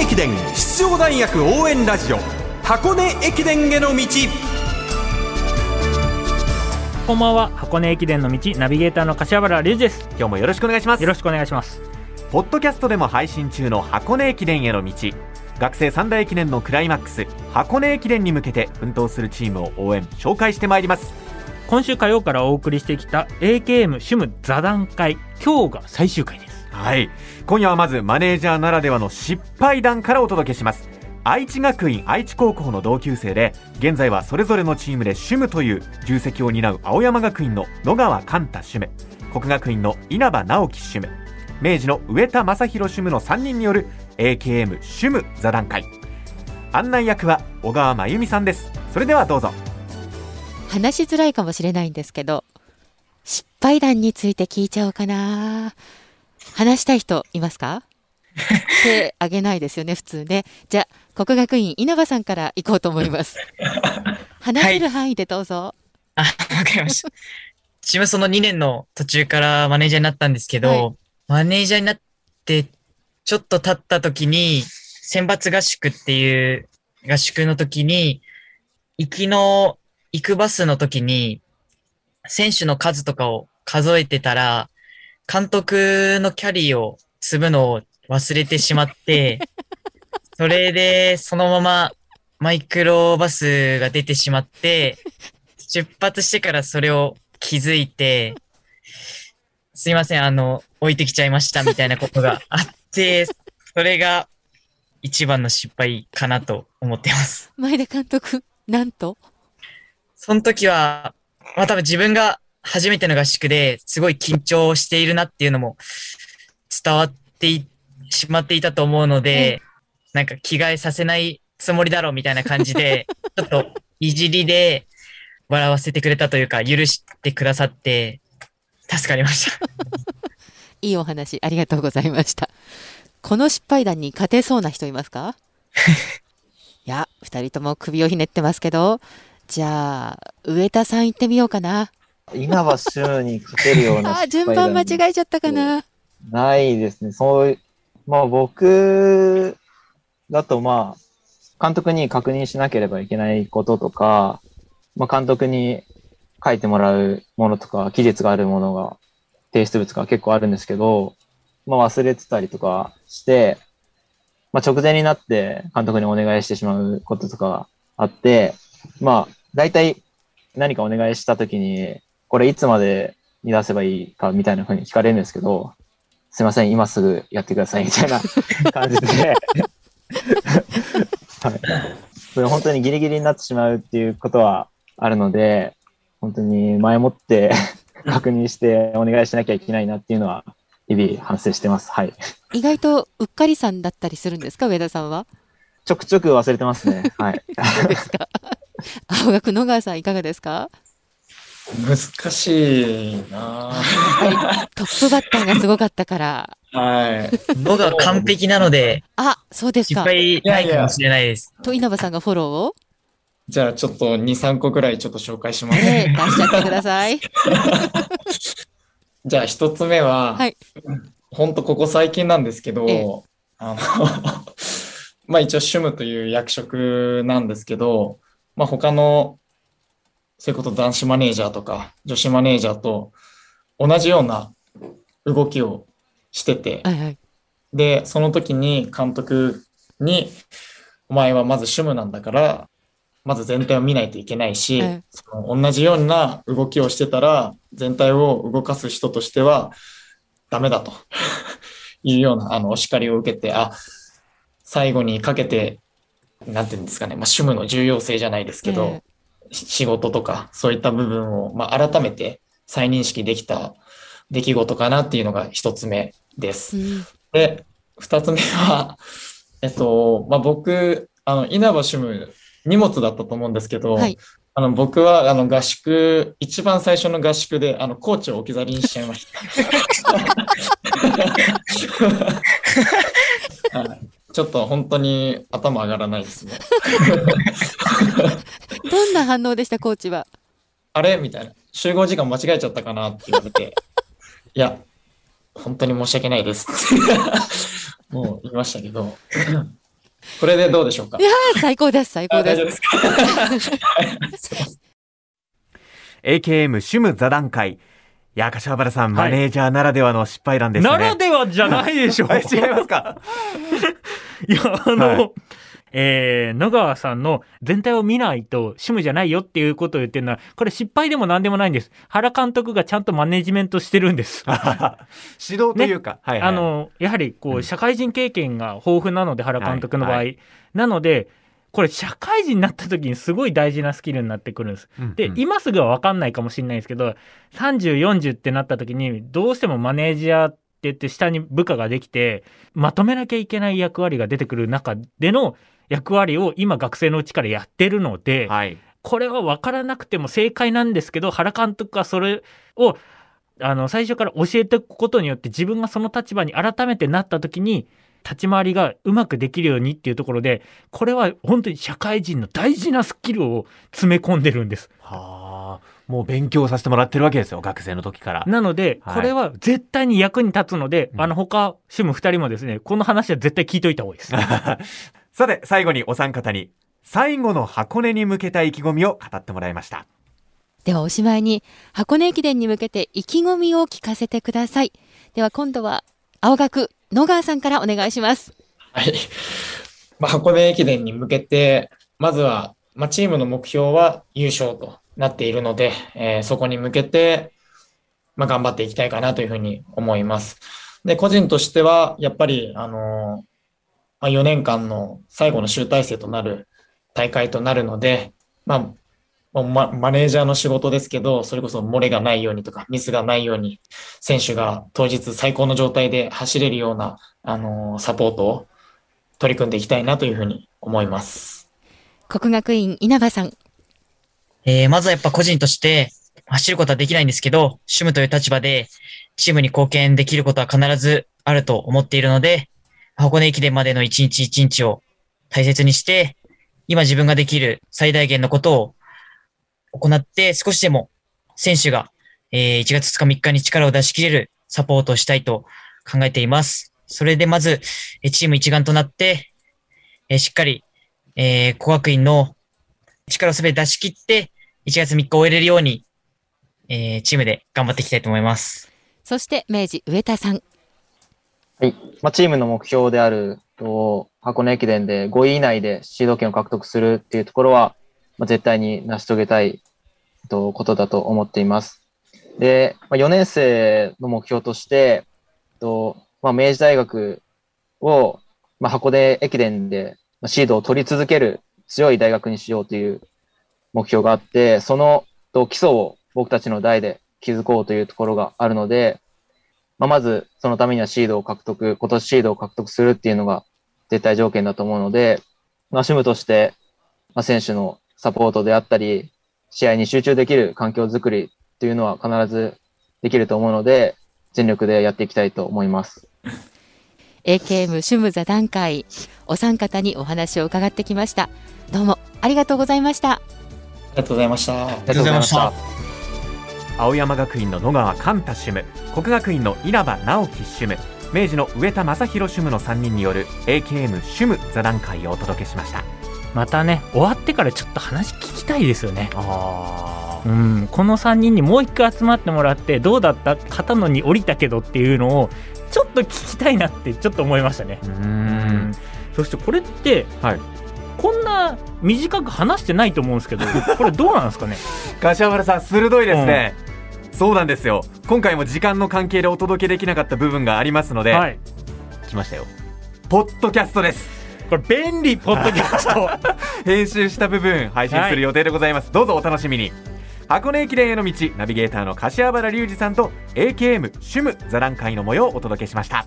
根駅伝出場大学応援ラジオ箱根駅伝への道。こんばんは。箱根駅伝の道ナビゲーターの柏原隆二です。今日もよろしくお願いします。よろしくお願いします。ポッドキャストでも配信中の箱根駅伝への道。学生三大駅伝のクライマックス箱根駅伝に向けて奮闘するチームを応援紹介してまいります。今週火曜からお送りしてきた AKM 主務座談会今日が最終回ですはい。今夜はまずマネージャーならではの失敗談からお届けします。愛知学院愛知高校の同級生で現在はそれぞれのチームで主務という重責を担う青山学院の野川寛太主務。国学院の稲葉直樹主務。明治の上田正宏主務の3人による AKM 主務座談会。案内役は小川真由美さんです。それではどうぞ。話しづらいかもしれないんですけど失敗談について聞いちゃおうかな。話したい人いますか？手あげないですよね普通ね。じゃあ国学院稲葉さんから行こうと思います。話せる範囲でどうぞ、あ、わかりました。自分その2年の途中からマネージャーになったんですけど、はい。マネージャーになってちょっと経った時に、選抜合宿っていう合宿の時に、行きの、行くバスの時に、選手の数とかを数えてたら、監督のキャリーを積むのを忘れてしまって、それでそのままマイクロバスが出てしまって、出発してからそれを気づいて、すいません、あの、置いてきちゃいましたみたいなことがあって、それが一番の失敗かなと思ってます。前田監督なんと？その時は、まあ多分自分が初めての合宿ですごい緊張しているなっていうのも伝わっていしまっていたと思うので、なんか着替えさせないつもりだろうみたいな感じで、ちょっといじりで笑わせてくれたというか、許してくださって、助かりました。いいお話ありがとうございました。この失敗談に勝てそうな人いますか？いや二人とも首をひねってますけどじゃあ上田さん行ってみようかな稲葉周に勝てるような あー順番間違えちゃったかなないですね。そういう、まあ僕だとまあ、監督に確認しなければいけないこととか、まあ監督に書いてもらうものとか、期日があるものが、提出物が結構あるんですけど、まあ忘れてたりとかして、まあ直前になって監督にお願いしてしまうこととかがあって、まあ大体何かお願いしたときに、これいつまでに出せばいいかみたいな風に聞かれるんですけど、すいません、今すぐやってくださいみたいな 感じで、はい。それ本当にギリギリになってしまうっていうことはあるので、本当に前もって 確認してお願いしなきゃいけないなっていうのは、日々反省してます。はい。意外とうっかりさんだったりするんですか？上田さんは？ちょくちょく忘れてますね。はい。どうですか青学野川さんいかがですか？難しいな。はい。トップバッターがすごかったから。はい。のが完璧なので、あそうです失か敗ないかもしれないです。と稲葉さんがフォローを？じゃあちょっと2、3個くらいちょっと紹介します。ね出しちゃってください。じゃあ1つ目は、はい。ほんとここ最近なんですけど、ええ。あの まあ一応主務という役職なんですけど、まあ他の、そういうこと男子マネージャーとか女子マネージャーと同じような動きをしてて、はいはい。で、その時に監督に、お前はまず主務なんだから、まず全体を見ないといけないし、ええその同じような動きをしてたら、全体を動かす人としてはダメだと。いうようなあのお叱りを受けて、あ、最後にかけて、なんていうんですかね、まあ、主務の重要性じゃないですけど、仕事とかそういった部分を、まあ、改めて再認識できた出来事かなっていうのが一つ目です。うんで、二つ目は、えっと、まあ、僕、あの、稲葉主務、荷物だったと思うんですけど、はいあの、僕は、あの、合宿、一番最初の合宿で、あの、コーチを置き去りにしちゃいました。はい、ちょっと本当に頭上がらないですね。どんな反応でしたコーチは？あれ？みたいな。集合時間間違えちゃったかなって言われて、いや、本当に申し訳ないです。っ てもう言いましたけど、これでどうでしょうか？いやー最高です最高でです AKM 主務座談会。いや柏原さん、はい。マネージャーならではの失敗談でしたね。ならではじゃないでしょあ違いますか？いや、あの、はいえー野川さんの全体を見ないと趣味じゃないよっていうことを言ってるのは、これ失敗でも何でもないんです。原監督がちゃんとマネジメントしてるんです。指導というか、はいはいあの、やはりこう社会人経験が豊富なので、原監督の場合。はいなので、これ社会人になった時にすごい大事なスキルになってくるんです。で、うんうん今すぐは分かんないかもしれないですけど、30、40ってなった時に、どうしてもマネージャーって言って下に部下ができて、まとめなきゃいけない役割が出てくる中での役割を今学生のうちからやってるので、はい。これは分からなくても正解なんですけど、原監督がそれを、あの、最初から教えておくことによって自分がその立場に改めてなった時に、立ち回りがうまくできるようにっていうところで、これは本当に社会人の大事なスキルを詰め込んでるんです。はあ。もう勉強させてもらってるわけですよ学生の時から。なので、はい。これは絶対に役に立つので、うん。あの、他、主務二人もですね、この話は絶対聞いといた方がいいです。さて最後にお三方に最後の箱根に向けた意気込みを語ってもらいましたではおしまいに箱根駅伝に向けて意気込みを聞かせてくださいでは今度は青学野川さんからお願いしますはい。まあ、箱根駅伝に向けて、まずは、まあ、チームの目標は優勝となっているので、えーそこに向けて、まあ、頑張っていきたいかなというふうに思います。で、個人としては、やっぱり、あのーまあ、4年間の最後の集大成となる大会となるので、まあ、もうママネージャーの仕事ですけど、それこそ漏れがないようにとか、ミスがないように、選手が当日最高の状態で走れるような、あのーサポートを取り組んでいきたいなというふうに思います。国学院稲葉さんえーまずはやっぱ個人として走ることはできないんですけど、趣務という立場でチームに貢献できることは必ずあると思っているので、箱根駅伝までの一日一日を大切にして、今自分ができる最大限のことを行って少しでも選手が、えー1月2日3日に力を出し切れるサポートをしたいと考えています。それでまず、チーム一丸となって、えーしっかり、えー、工学院の力をすべて出し切って、1月3日終えれるように、えーチームで頑張っていきたいと思います。そして明治上田さんはい。まあ、チームの目標であると、箱根駅伝で5位以内でシード権を獲得するっていうところは、まあ、絶対に成し遂げたいとことだと思っています。で、まあ、4年生の目標として、とまあ、明治大学を、まあ、箱根駅伝でシードを取り続ける強い大学にしようという目標があって、そのと基礎を僕たちの代で築こうというところがあるので、まあ、まずそのためにはシードを獲得、今年シードを獲得するっていうのが絶対条件だと思うので、まあ、主務として、まあ、選手のサポートであったり、試合に集中できる環境づくりっていうのは必ずできると思うので、全力でやっていきたいと思います。AKM 主務座談会お三方にお話を伺ってきましたどうもありがとうございましたありがとうございました。ありがとうございました。青山学院の野川寛太主務国学院の稲葉直樹主務明治の上田正宏主務の3人による AKM 主務座談会をお届けしました。またね、終わってからちょっと話聞きたいですよね。あうん、この3人にもう一回集まってもらって、どうだった？片野に降りたけどっていうのを、ちょっと聞きたいなってちょっと思いましたね。うん。そしてこれって、はい。こんな短く話してないと思うんですけど、これどうなんですかね？柏原さん鋭いですね、そうなんですよ。今回も時間の関係でお届けできなかった部分がありますので、はい。来ましたよ。ポッドキャストです。これ便利、ポッドキャスト。編集した部分配信する予定でございます、どうぞお楽しみに。箱根駅伝への道ナビゲーターの柏原隆二さんと AKM 主務座談会の模様をお届けしました